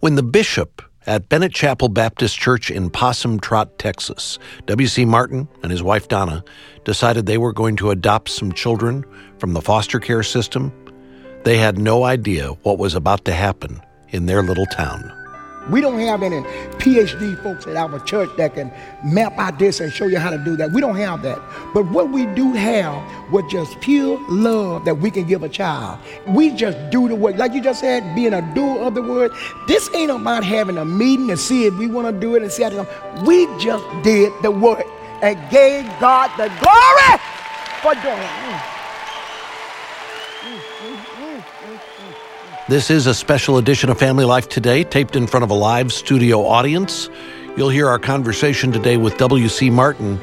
When the bishop at Bennett Chapel Baptist Church in Possum Trot, Texas, W.C. Martin and his wife Donna decided they were going to adopt some children from the foster care system, they had no idea what was about to happen in their little town. We don't have any PhD folks at our church that can map out this and show you how to do that. We don't have that. But what we do have was just pure love that we can give a child. We just do the work. Like you just said, being a doer of the word. This ain't about having a meeting to see if we want to do it and see how to come. We just did the work and gave God the glory for doing it. This is a special edition of Family Life Today, taped in front of a live studio audience. You'll hear our conversation today with W.C. Martin,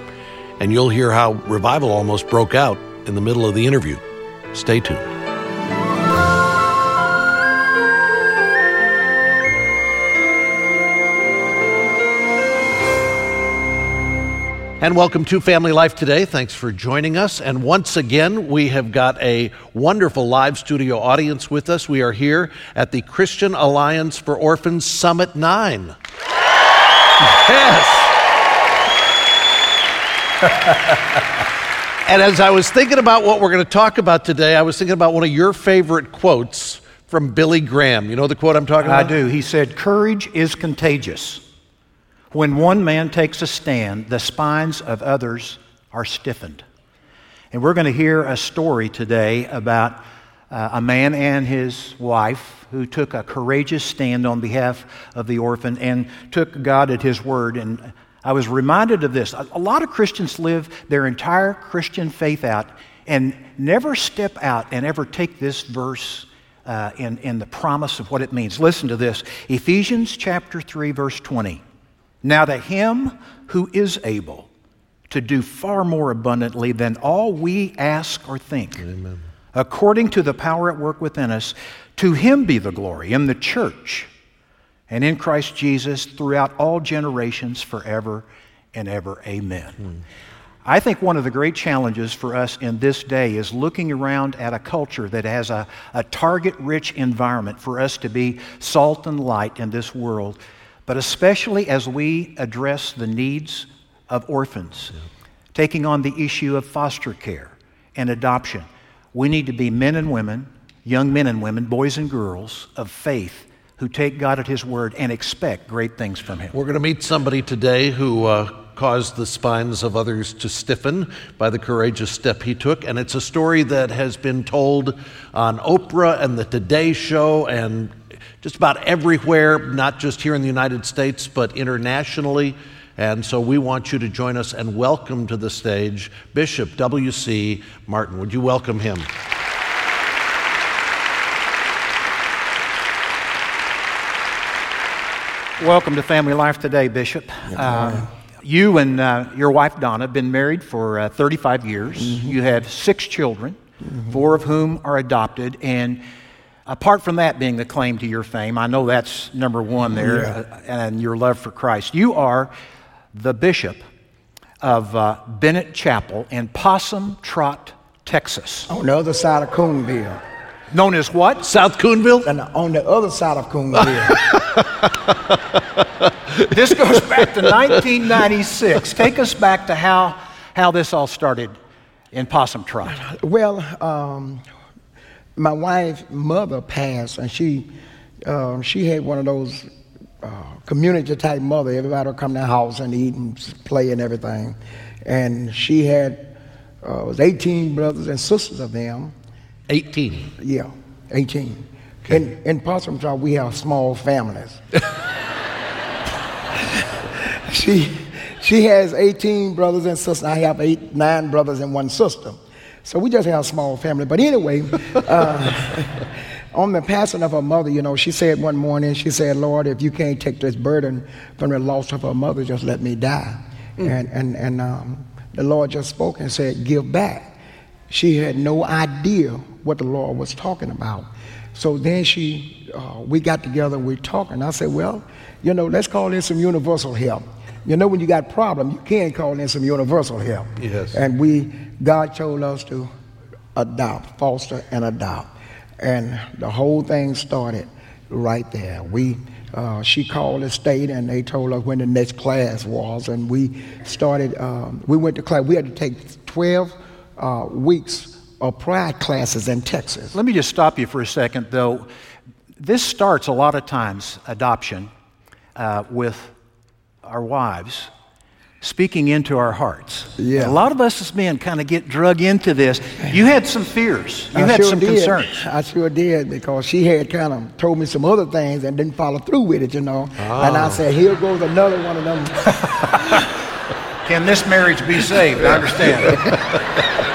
and you'll hear how revival almost broke out in the middle of the interview. Stay tuned. And welcome to Family Life Today. Thanks for joining us. And once again, we have got a wonderful live studio audience with us. We are here at the Christian Alliance for Orphans Summit 9. Yes. and as I was thinking about what we're going to talk about today, I was thinking about one of your favorite quotes from Billy Graham. You know the quote I'm talking about? I do. He said, Courage is contagious. When one man takes a stand, the spines of others are stiffened. And we're going to hear a story today about uh, a man and his wife who took a courageous stand on behalf of the orphan and took God at his word. And I was reminded of this. A, lot of Christians live their entire Christian faith out and never step out and ever take this verse uh, in, in the promise of what it means. Listen to this Ephesians chapter 3, verse 20. Now to him who is able to do far more abundantly than all we ask or think, Amen. according to the power at work within us, to him be the glory in the church and in Christ Jesus throughout all generations forever and ever. Amen. Hmm. I think one of the great challenges for us in this day is looking around at a culture that has a, a target rich environment for us to be salt and light in this world, but especially as we address the needs of orphans, taking on the issue of foster care and adoption. We need to be men and women, young men and women, boys and girls of faith who take God at His word and expect great things from Him. We're going to meet somebody today who uh, caused the spines of others to stiffen by the courageous step he took. And it's a story that has been told on Oprah and the Today Show and just about everywhere, not just here in the United States, but internationally. And so we want you to join us and welcome to the stage Bishop W.C. Martin. Would you welcome him? Welcome to Family Life Today, Bishop. Uh, you and uh, your wife Donna have been married for uh, 35 years. You have six children, four of whom are adopted. And apart from that being the claim to your fame, I know that's number one there, uh, and your love for Christ. You are the bishop of uh, Bennett Chapel in Possum Trot, Texas. On the other side of Coonville. Known as what? South Coonville? And on the other side of Coonville. This goes back to 1996. Take us back to how, how this all started in Possum Trot. well, um, my wife's mother passed, and she um, she had one of those uh, community type mother. Everybody would come to the house and eat and play and everything. And she had uh, was 18 brothers and sisters of them. 18. Yeah, 18. In, in Possum Trot, we have small families. she, she has 18 brothers and sisters. I have eight, nine brothers and one sister. So we just have a small family. But anyway, uh, on the passing of her mother, you know, she said one morning, she said, Lord, if you can't take this burden from the loss of her mother, just let me die. And, and, and um, the Lord just spoke and said, give back. She had no idea what the Lord was talking about. So then she, uh, we got together, we talking. I said, well, you know, let's call in some universal help. You know, when you got problem, you can call in some universal help. Yes. And we, God told us to adopt, foster and adopt. And the whole thing started right there. We uh, she called the state and they told us when the next class was. And we started, um, we went to class. We had to take 12 uh, weeks of pride classes in Texas. Let me just stop you for a second, though. This starts a lot of times, adoption, uh, with our wives speaking into our hearts. Yeah. A lot of us as men kind of get drug into this. You had some fears. You I had sure some did. concerns. I sure did because she had kind of told me some other things and didn't follow through with it, you know. And I ah. said, here goes another one of them. Can this marriage be saved? I understand.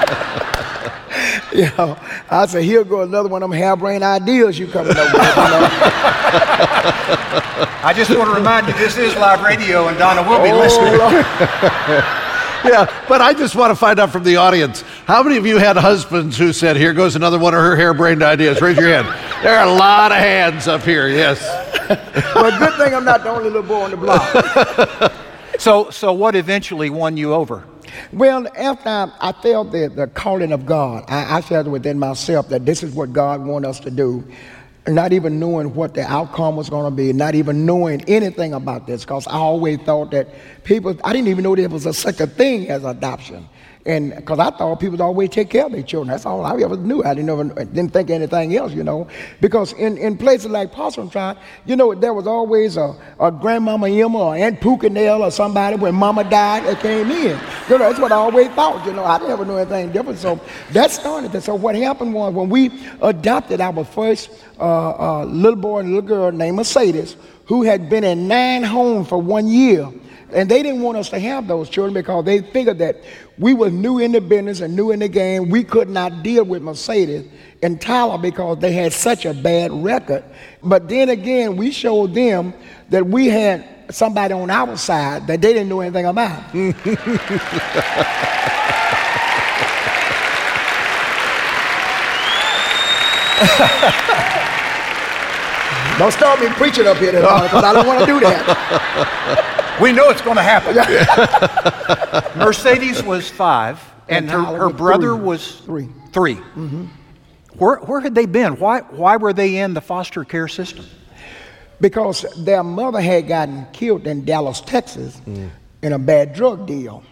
you know, I said, here goes another one of them harebrained ideas you coming up with, you know. I just want to remind you this is live radio and Donna will be Oh, listening. Yeah, but I just want to find out from the audience how many of you had husbands who said, Here goes another one of her harebrained ideas? Raise your hand. There are a lot of hands up here, yes. Well, good thing I'm not the only little boy on the block. So, so what eventually won you over? Well, after I, I felt the, the calling of God, I, I felt within myself that this is what God wanted us to do. Not even knowing what the outcome was going to be, not even knowing anything about this, because I always thought that people, I didn't even know there was a, such a thing as adoption. And because I thought people always take care of their children. That's all I ever knew. I didn't, ever, didn't think anything else, you know. Because in, in places like Possum Trot, you know, there was always a, a grandmama Emma or Aunt Pucanelle or somebody when mama died that came in. You know, that's what I always thought, you know. I never knew anything different. So that started it. So what happened was when we adopted our first uh, uh, little boy and little girl named Mercedes, who had been in nine homes for one year, and they didn't want us to have those children because they figured that we were new in the business and new in the game. We could not deal with Mercedes and Tyler because they had such a bad record. But then again, we showed them that we had somebody on our side that they didn't know anything about. Don't start me preaching up here, tonight because I don't want to do that. We know it's going to happen. Mercedes was five, and, And her, her was brother three. was 3 3 mm-hmm. Where, where had they been? Why, why were they in the foster care system? because their mother had gotten killed in Dallas, Texas, mm. in a bad drug deal.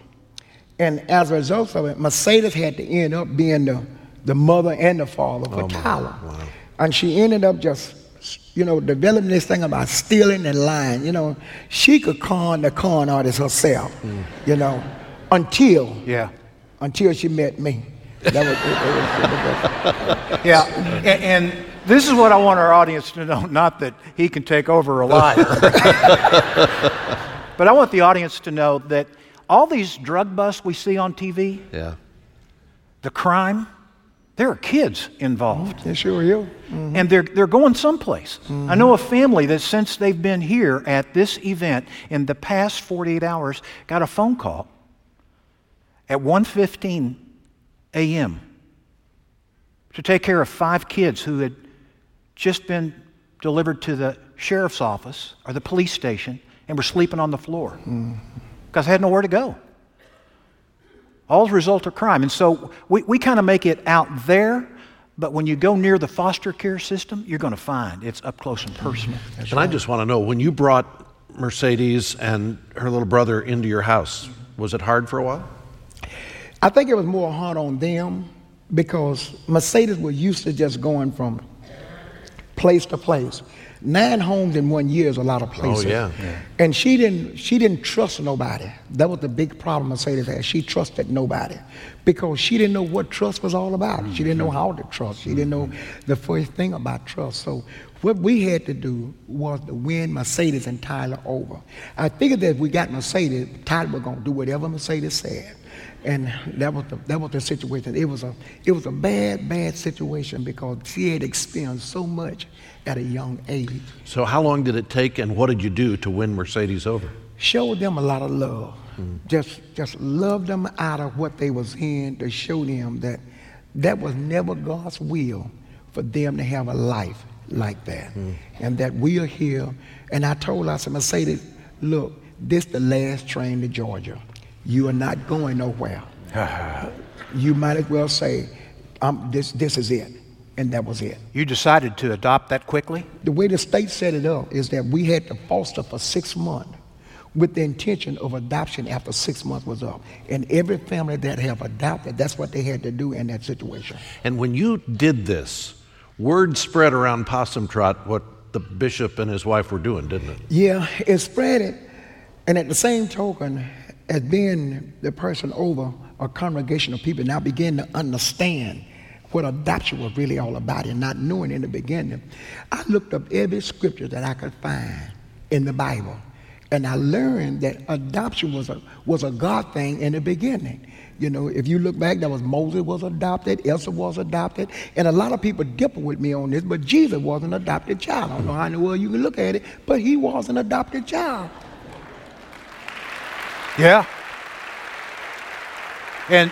And as a result of it, Mercedes had to end up being the, the mother and the father for oh Tyler. And she ended up just, you know, developing this thing about stealing and lying. You know, she could con the con artist herself, you know, until Yeah. until she met me. That was, it- it was- Yeah. And, and this is what I want our audience to know not that he can take over a liar, but I want the audience to know that all these drug busts we see on TV, Yeah. the crime, there are kids involved. it sure is. Mm-hmm. and they're, they're going someplace. I know a family that since they've been here at this event in the past 48 hours got a phone call at 1:15 a.m. to take care of five kids who had just been delivered to the sheriff's office or the police station and were sleeping on the floor mm. because they had nowhere to go. All as a result of crime. And so we, we kind of make it out there, but when you go near the foster care system, you're going to find it's up close and personal. And I just want to know when you brought Mercedes and her little brother into your house, was it hard for a while? I think it was more hard on them because Mercedes was used to just going from place to place. Nine homes in one year is a lot of oh, places. yeah. Yeah. And she didn't she didn't trust nobody. That was the big problem Mercedes had. She trusted nobody because she didn't know what trust was all about. She didn't know mm-hmm. how to trust. She didn't know mm-hmm. the first thing about trust. So what we had to do was to win Mercedes and Tyler over. I figured that if we got Mercedes, Tyler was gonna do whatever Mercedes said. And that was the that was the situation. It was a it was a bad, bad situation because she had experienced so much at a young age. So, how long did it take, and what did you do to win Mercedes over? Show them a lot of love. Hmm. Just just love them out of what they was in to show them that that was never God's will for them to have a life like that. Hmm. And that we are here. And I told her, I said, Mercedes, look, this the last train to Georgia. You are not going nowhere. you might as well say, um, this, this is it. and that was it. You decided to adopt that quickly? The way the state set it up is that we had to foster for six months with the intention of adoption after six months was up. And every family that have adopted, that's what they had to do in that situation. And when you did this, word spread around Possum Trot what the bishop and his wife were doing, didn't it? Yeah, it spread it. And at the same token, as being the person over a congregation of people, now begin to understand what adoption was really all about and not knowing in the beginning. I looked up every scripture that I could find in the Bible. And I learned that adoption was a, was a God thing in the beginning. You know, if you look back, that was Moses was adopted, Esther was adopted, and a lot of people differ with me on this, but Jesus was an adopted child. I don't know how in the world you can look at it, but he was an adopted child. Yeah. And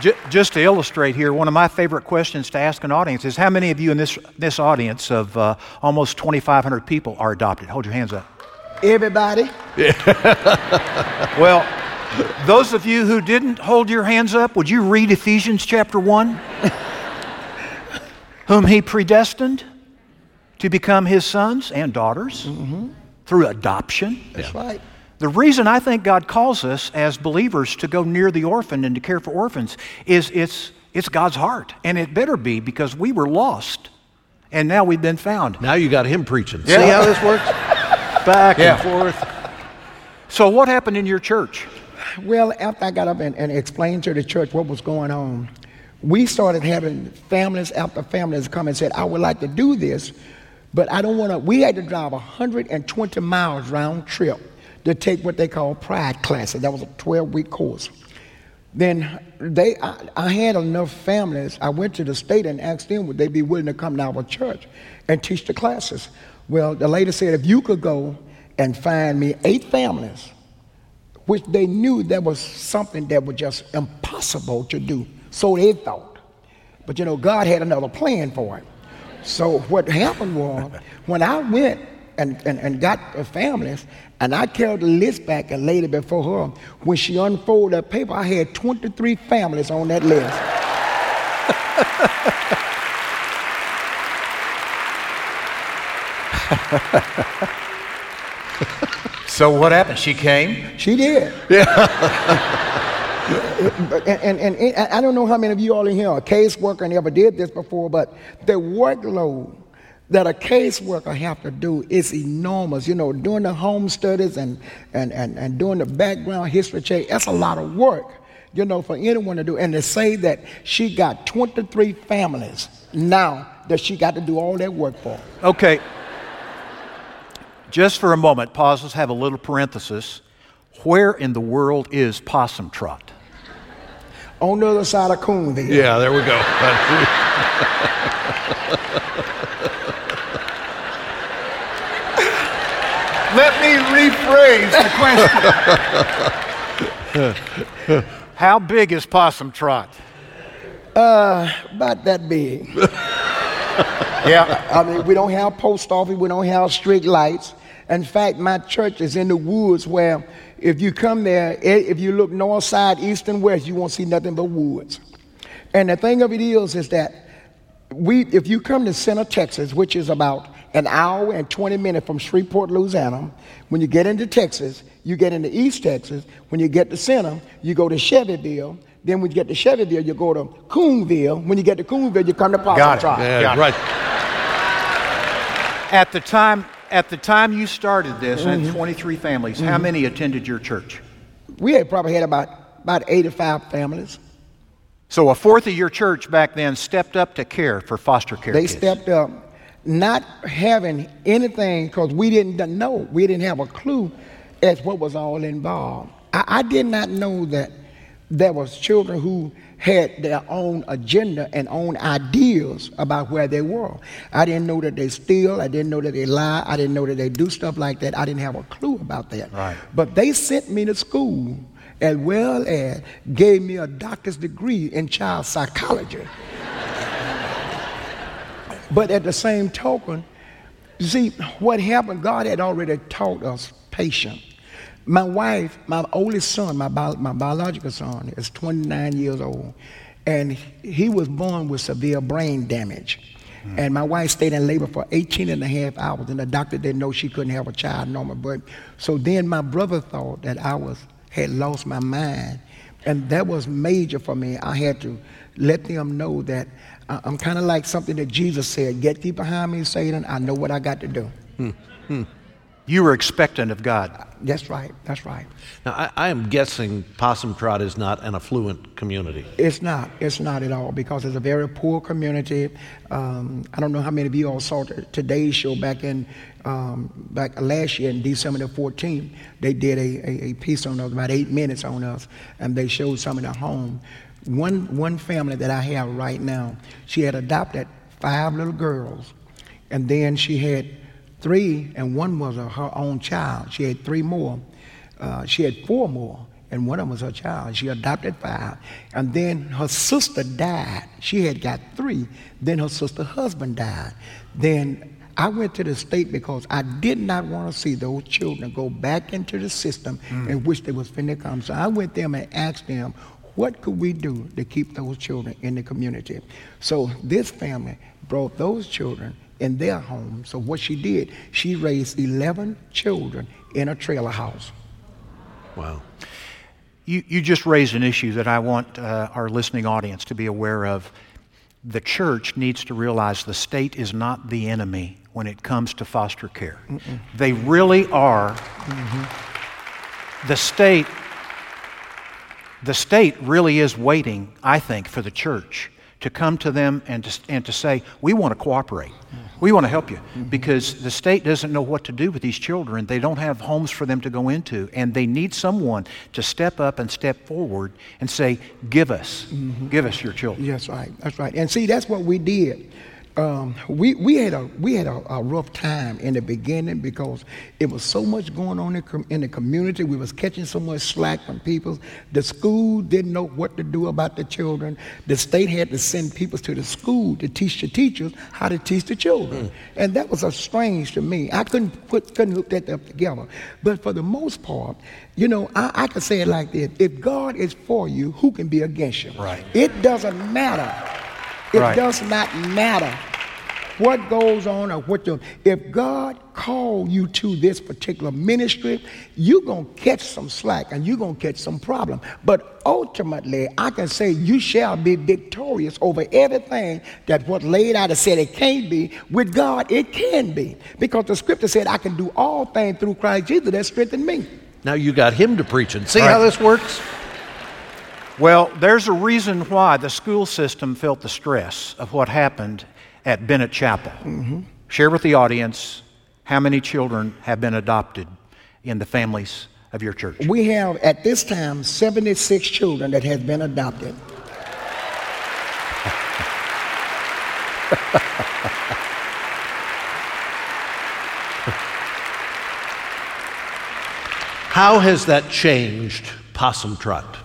j- just to illustrate here, one of my favorite questions to ask an audience is how many of you in this, this audience of uh, almost 2,500 people are adopted? Hold your hands up. Everybody. Yeah. Well, those of you who didn't hold your hands up, would you read Ephesians chapter 1? Whom he predestined to become his sons and daughters through adoption. That's right. The reason I think God calls us as believers to go near the orphan and to care for orphans is it's, it's God's heart. And it better be because we were lost and now we've been found. Now you got him preaching. Yeah. See how this works? Back Yeah. and forth. So, what happened in your church? Well, after I got up and, and explained to the church what was going on, we started having families after families come and said, I would like to do this, but I don't want to. We had to drive 120 miles round trip to take what they call pride classes. That was a 12 week course. Then they, I, I had enough families. I went to the state and asked them would they be willing to come to our church and teach the classes. Well, the lady said if you could go and find me eight families which they knew that was something that was just impossible to do. So they thought. But you know, God had another plan for it. So what happened was, when I went and, and, and got the families, and I carried the list back and laid it before her, when she unfolded that paper, I had 23 families on that list. So, what happened? She came. She did. Yeah. and, and, and I don't know how many of you all in here are caseworker and ever did this before, but the workload that a caseworker have to do is enormous. You know, doing the home studies and, and, and, and doing the background history check, that's a lot of work, you know, for anyone to do. And to say that she got 23 families now that she got to do all that work for. Okay. Just for a moment, pause. Let's have a little parenthesis. Where in the world is Possum Trot? On the other side of Coonville. Yeah, there we go. Let me rephrase the question. How big is Possum Trot? Uh, about that big. Yeah. I mean, we don't have post office, we don't have street lights. In fact, my church is in the woods where if you come there, eh, if you look north, side, east, and west, you won't see nothing but woods. And the thing of it is, is that we, if you come to Center, Texas, which is about an hour and 20 minutes from Shreveport, Louisiana, when you get into Texas, you get into East Texas. When you get to Center, you go to Shelbyville. Then when you get to Shelbyville, you go to Coonville. When you get to Coonville, you come to Possum Got it. Trot. Yeah, Got it. right. At the time, at the time you started this, and mm-hmm. 23 families, how mm-hmm. many attended your church? We had probably had about, about 85 families. So a fourth of your church back then stepped up to care for foster care They kids. stepped up, not having anything, because we didn't know, we didn't have a clue as what was all involved. I, I did not know that there was children who had their own agenda and own ideas about where they were. I didn't know that they steal. I didn't know that they lie. I didn't know that they do stuff like that. I didn't have a clue about that. Right. But they sent me to school as well as gave me a doctor's degree in child psychology. But at the same token, you see, what happened, God had already taught us patience. My wife, my oldest son, my, bio, my biological son, is 29 years old. and he was born with severe brain damage. Hmm. And my wife stayed in labor for 18 and a half hours, and the doctor didn't know she couldn't have a child normal. But so then my brother thought that I was had lost my mind, and that was major for me. I had to let them know that I'm kind of like something that Jesus said: "Get thee behind me, Satan. I know what I got to do." Hmm. Hmm. You were expectant of God. That's right. That's right. Now, I, I, am guessing Possum Trot is not an affluent community. It's not. It's not at all because it's a very poor community. Um, I don't know how many of you all saw today's show back in um, back last year in December the 14th. They did a, a, a piece on us, about eight minutes on us, and they showed some of the home. One one family that I have right now, she had adopted five little girls, and then she had three, and one was a, her own child. She had three more. Uh, she had four more, and one of them was her child. She adopted five. And then her sister died. She had got three. Then her sister's husband died. Then I went to the state because I did not want to see those children go back into the system mm. in which they was finna come. So I went there and asked them, what could we do to keep those children in the community? So this family brought those children in their home. So what she did, she raised 11 children in a trailer house. Wow. You, you just raised an issue that I want uh, our listening audience to be aware of. The church needs to realize the state is not the enemy when it comes to foster care. Mm-mm. They really are. Mm-hmm. The state, the state really is waiting, I think, for the church to come to them and to, and to say, we want to cooperate. We want to help you because the state doesn't know what to do with these children. They don't have homes for them to go into, and they need someone to step up and step forward and say, Give us, mm-hmm. give us your children. That's right. That's right. And see, that's what we did um, we, we had, a, we had a, a, rough time in the beginning because it was so much going on in, in the community. We was catching so much slack from people. The school didn't know what to do about the children. The state had to send people to the school to teach the teachers how to teach the children. Mm. And that was a strange to me. I couldn't, put, couldn't hook that up together. But for the most part, you know, I, I could say it like this. If God is for you, who can be against you? Right. It doesn't matter it right. does not matter what goes on or what you if God called you to this particular ministry, you're gonna catch some slack and you're gonna catch some problem. But ultimately, I can say you shall be victorious over everything that what laid out and said it can't be. With God, it can be. Because the scripture said, I can do all things through Christ Jesus that strengthened me. Now you got him to preach and see right. how this works? Well, there's a reason why the school system felt the stress of what happened at Bennett Chapel. Mm-hmm. Share with the audience how many children have been adopted in the families of your church. We have at this time 76 children that have been adopted. How has that changed Possum Trot?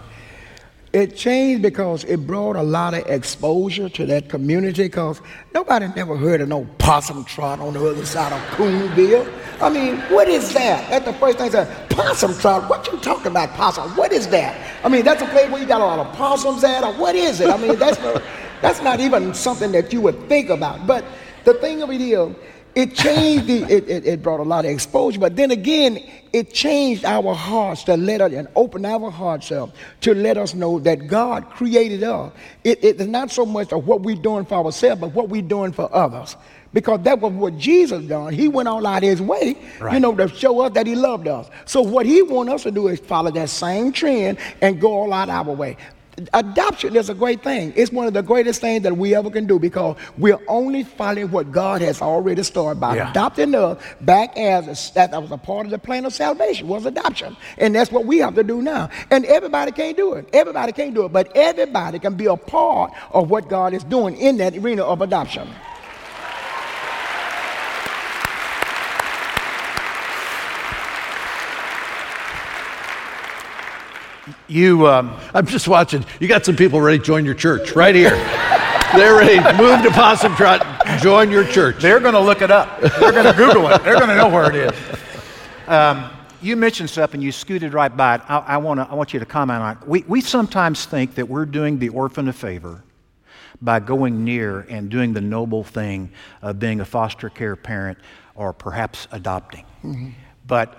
It changed because it brought a lot of exposure to that community because nobody never heard of no possum trot on the other side of Coonville. I mean, what is that? That's the first thing I said. Possum trot? What you talking about, possum? What is that? I mean, that's a place where you got a lot of possums at, or what is it? I mean, that's, that's not even something that you would think about. But the thing of it is, it changed the, it, it, it, brought a lot of exposure, but then again, it changed our hearts to let us and open our hearts up to let us know that God created us. It, it's not so much of what we're doing for ourselves, but what we're doing for others. Because that was what Jesus done. He went all out his way, right. you know, to show us that he loved us. So what he wants us to do is follow that same trend and go all out our way adoption is a great thing. It's one of the greatest things that we ever can do because we're only following what God has already started by yeah. adopting us back as a, that was a part of the plan of salvation was adoption, and that's what we have to do now. And everybody can't do it. Everybody can't do it, but everybody can be a part of what God is doing in that arena of adoption. You, um, I'm just watching. You got some people ready to join your church right here. They're ready. Move to Possum Trot. Join your church. They're going to look it up. They're going to Google it. They're going to know where it is. Um, you mentioned something, you scooted right by it. I, I, wanna, I want you to comment on it. We, we sometimes think that we're doing the orphan a favor by going near and doing the noble thing of being a foster care parent or perhaps adopting. Mm-hmm. But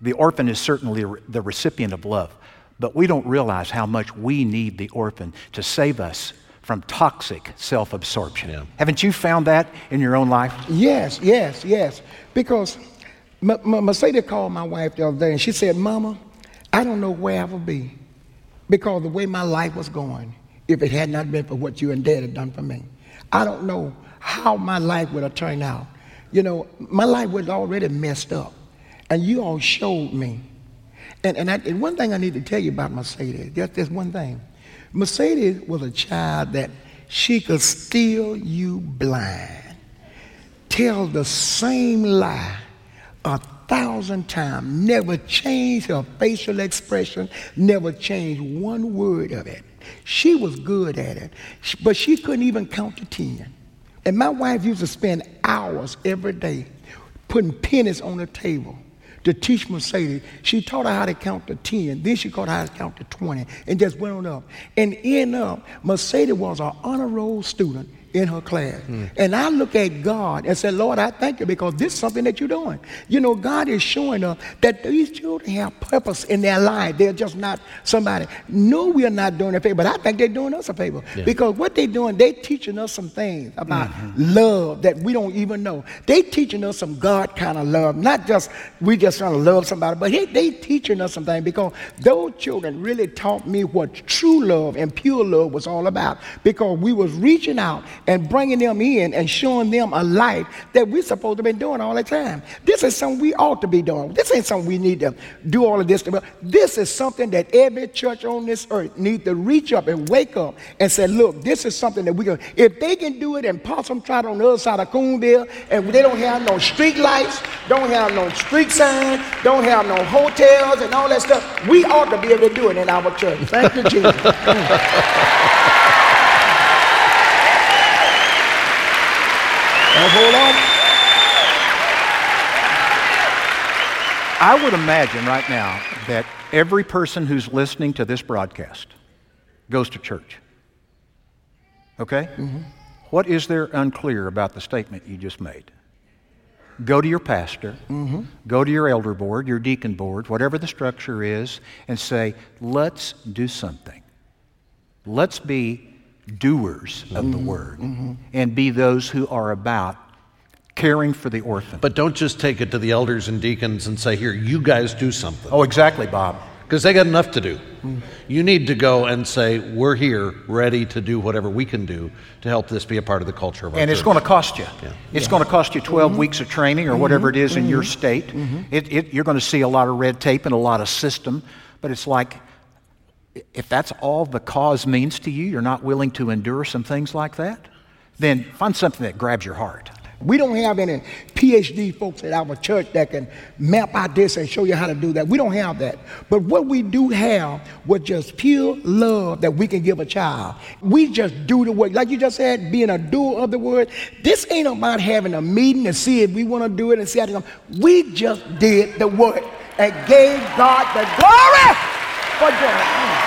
the orphan is certainly the recipient of love. But we don't realize how much we need the orphan to save us from toxic self absorption. Yeah. Haven't you found that in your own life? Yes, yes, yes. Because M- M- Mercedes called my wife the other day and she said, Mama, I don't know where I would be because the way my life was going if it had not been for what you and Dad had done for me. I don't know how my life would have turned out. You know, my life was already messed up, and you all showed me. And, and, I, and one thing I need to tell you about Mercedes, just this one thing. Mercedes was a child that she could steal you blind, tell the same lie a thousand times, never change her facial expression, never change one word of it. She was good at it, but she couldn't even count to 10. And my wife used to spend hours every day putting pennies on the table to teach Mercedes. She taught her how to count to 10. Then she taught her how to count to 20 and just went on up. And end up, Mercedes was an honor roll student in her class. Mm. And I look at God and say, Lord, I thank you because this is something that you're doing. You know, God is showing us that these children have purpose in their life. They're just not somebody. No, we are not doing a favor, but I think they're doing us a favor. Yeah. Because what they're doing, they're teaching us some things about mm-hmm. love that we don't even know. They're teaching us some God kind of love. Not just we just trying to love somebody, but they, they teaching us something because those children really taught me what true love and pure love was all about. Because we was reaching out and bringing them in and showing them a life that we're supposed to be doing all the time. This is something we ought to be doing. This ain't something we need to do all of this. To, this is something that every church on this earth needs to reach up and wake up and say, look, this is something that we can, if they can do it in Possum Trot on the other side of Coonville and they don't have no street lights, don't have no street signs, don't have no hotels and all that stuff, we ought to be able to do it in our church. Thank you, Jesus. hold on. I would imagine right now that every person who's listening to this broadcast goes to church. Okay? Mm-hmm. What is there unclear about the statement you just made? Go to your pastor, mm-hmm. go to your elder board, your deacon board, whatever the structure is, and say, let's do something. Let's be doers of mm-hmm. the word mm-hmm. and be those who are about caring for the orphan. But don't just take it to the elders and deacons and say, here, you guys do something. Oh, exactly, Bob. Because they got enough to do. Mm-hmm. You need to go and say, we're here, ready to do whatever we can do to help this be a part of the culture of our And church. it's going to cost you. Yeah. It's yeah. going to cost you 12 mm-hmm. weeks of training or whatever it is in your mm-hmm. state. Mm-hmm. It, it, you're going to see a lot of red tape and a lot of system, but it's like if that's all the cause means to you, you're not willing to endure some things like that, then find something that grabs your heart. We don't have any PhD folks at our church that can map out this and show you how to do that. We don't have that. But what we do have was just pure love that we can give a child. We just do the work. Like you just said, being a doer of the word. This ain't about having a meeting to see if we want to do it and see how to come. We just did the work and gave God the glory for doing it.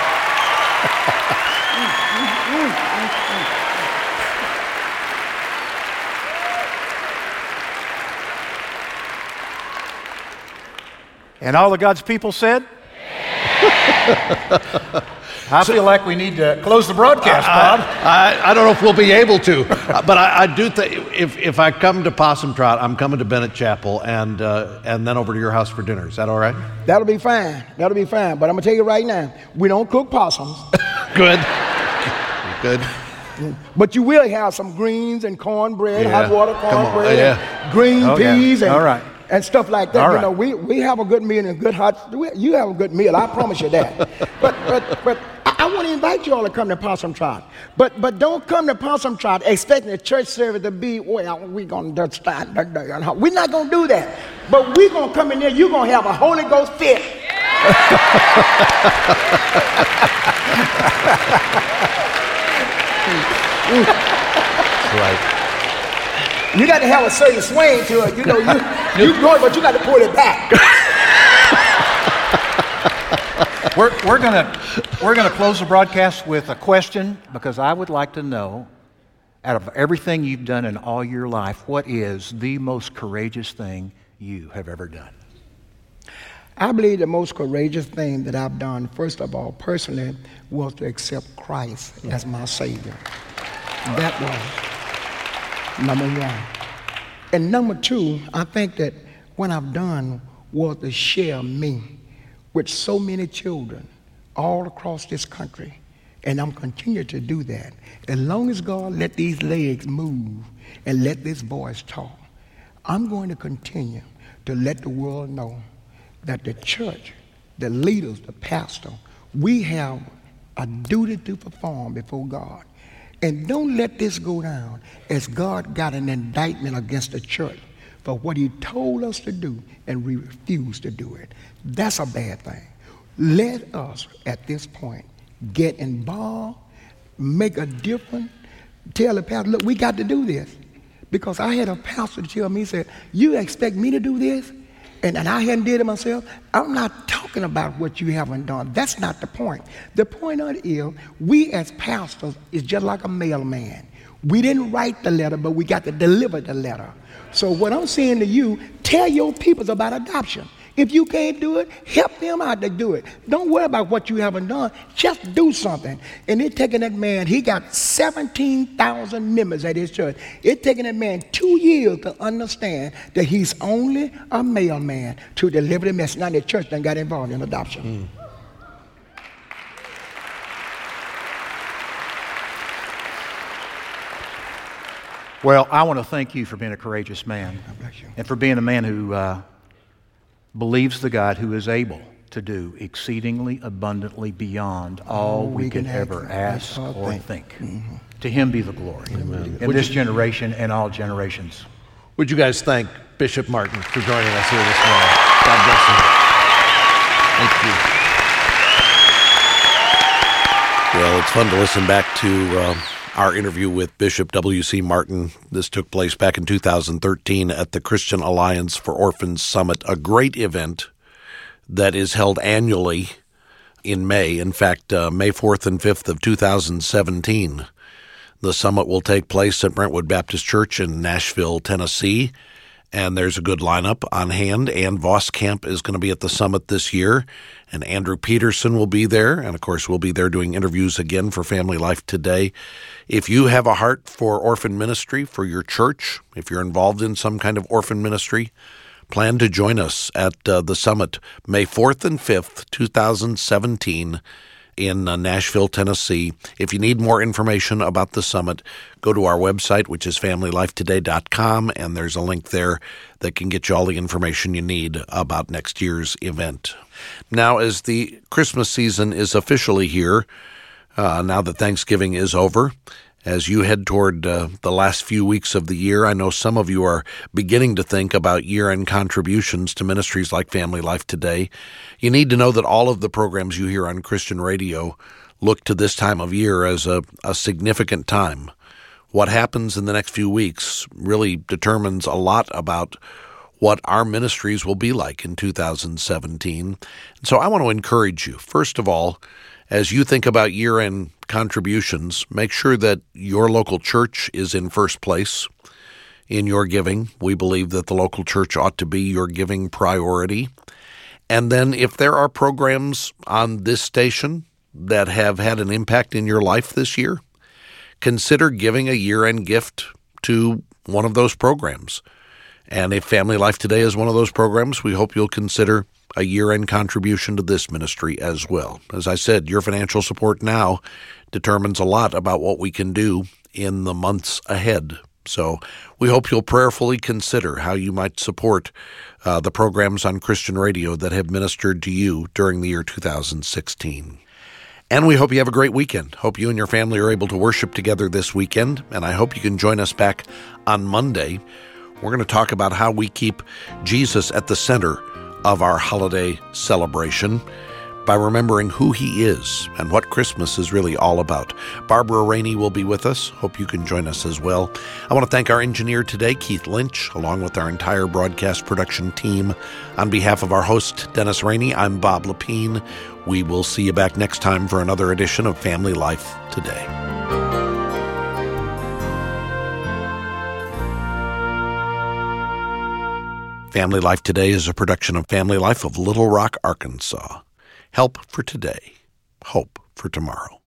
And all of God's people said? I feel like we need to close the broadcast, Bob. I, I, I don't know if we'll be able to, but I, I do think if, if I come to Possum Trot, I'm coming to Bennett Chapel and, uh, and then over to your house for dinner. Is that all right? That'll be fine. That'll be fine. But I'm going to tell you right now, we don't cook possums. Good. Good. But you will have some greens and cornbread, yeah. hot water cornbread, yeah. green oh, peas, and, all right. And stuff like that. You know, we, we have a good meal and good hot. You have a good meal. I promise you that. but but but I, I want to invite you all to come to Possum Trot. But but don't come to Possum Trot expecting the church service to be well. We're gonna start. We're not gonna do that. But we're gonna come in there. You're gonna have a Holy Ghost fit. right. You got to have a certain swing to it. You know, you, you go, but you got to pull it back. we're, we're gonna we're gonna close the broadcast with a question because I would like to know out of everything you've done in all your life, what is the most courageous thing you have ever done? I believe the most courageous thing that I've done, first of all, personally, was to accept Christ as my Savior. That was number one. And number two, I think that what I've done was to share me with so many children all across this country. And I'm continuing to do that. As long as God let these legs move and let this voice talk, I'm going to continue to let the world know that the church, the leaders, the pastor, we have a duty to perform before God. And don't let this go down as God got an indictment against the church for what he told us to do and we refused to do it. That's a bad thing. Let us, at this point, get involved, make a difference, tell the pastor, look, we got to do this. Because I had a pastor tell me, he said, you expect me to do this? And, and I hadn't did it myself. I'm not talking about what you haven't done. That's not the point. The point of it is, we as pastors is just like a mailman. We didn't write the letter, but we got to deliver the letter. So what I'm saying to you, tell your peoples about adoption. If you can't do it, help them out to do it. Don't worry about what you haven't done. Just do something. And it taking that man, he got 17,000 members at his church. It's taking that man two years to understand that he's only a mailman to deliver the message. Now the church then got involved in adoption. Mm. Well, I want to thank you for being a courageous man. And for being a man who uh, believes the God who is able to do exceedingly abundantly beyond all we, we can, can ever ask or think. think. Mm-hmm. To him be the glory Amen. in Would this you, generation and all generations. Would you guys thank Bishop Martin for joining us here this morning? God bless him. Thank you. Well, it's fun to listen back to. Uh, our interview with Bishop W.C. Martin. This took place back in 2013 at the Christian Alliance for Orphans Summit, a great event that is held annually in May. In fact, uh, May 4th and 5th of 2017. The summit will take place at Brentwood Baptist Church in Nashville, Tennessee. And there's a good lineup on hand. Ann Voskamp is going to be at the summit this year and Andrew Peterson will be there. And of course, we'll be there doing interviews again for Family Life Today. If you have a heart for orphan ministry for your church, if you're involved in some kind of orphan ministry, plan to join us at uh, the summit May 4th and 5th, 2017 in uh, Nashville, Tennessee. If you need more information about the summit, go to our website, which is familylifetoday.com, and there's a link there that can get you all the information you need about next year's event. Now, as the Christmas season is officially here, uh, now that Thanksgiving is over, as you head toward uh, the last few weeks of the year, I know some of you are beginning to think about year end contributions to ministries like Family Life Today. You need to know that all of the programs you hear on Christian radio look to this time of year as a, a significant time. What happens in the next few weeks really determines a lot about what our ministries will be like in 2017. So I want to encourage you, first of all, as you think about year end contributions, make sure that your local church is in first place in your giving. We believe that the local church ought to be your giving priority. And then if there are programs on this station that have had an impact in your life this year, consider giving a year end gift to one of those programs. And if Family Life Today is one of those programs, we hope you'll consider a year end contribution to this ministry as well. As I said, your financial support now determines a lot about what we can do in the months ahead. So we hope you'll prayerfully consider how you might support uh, the programs on Christian radio that have ministered to you during the year 2016. And we hope you have a great weekend. Hope you and your family are able to worship together this weekend. And I hope you can join us back on Monday we're going to talk about how we keep Jesus at the center of our holiday celebration. by remembering who He is and what Christmas is really all about. Barbara Rainey will be with us. Hope you can join us as well. I want to thank our engineer today, Keith Lynch, along with our entire broadcast production team. On behalf of our host, Dennis Rainey, I'm Bob Lepine. We will see you back next time for another edition of Family Life Today. Family Life Today is a production of Family Life of Little Rock, Arkansas. Help for today, hope for tomorrow.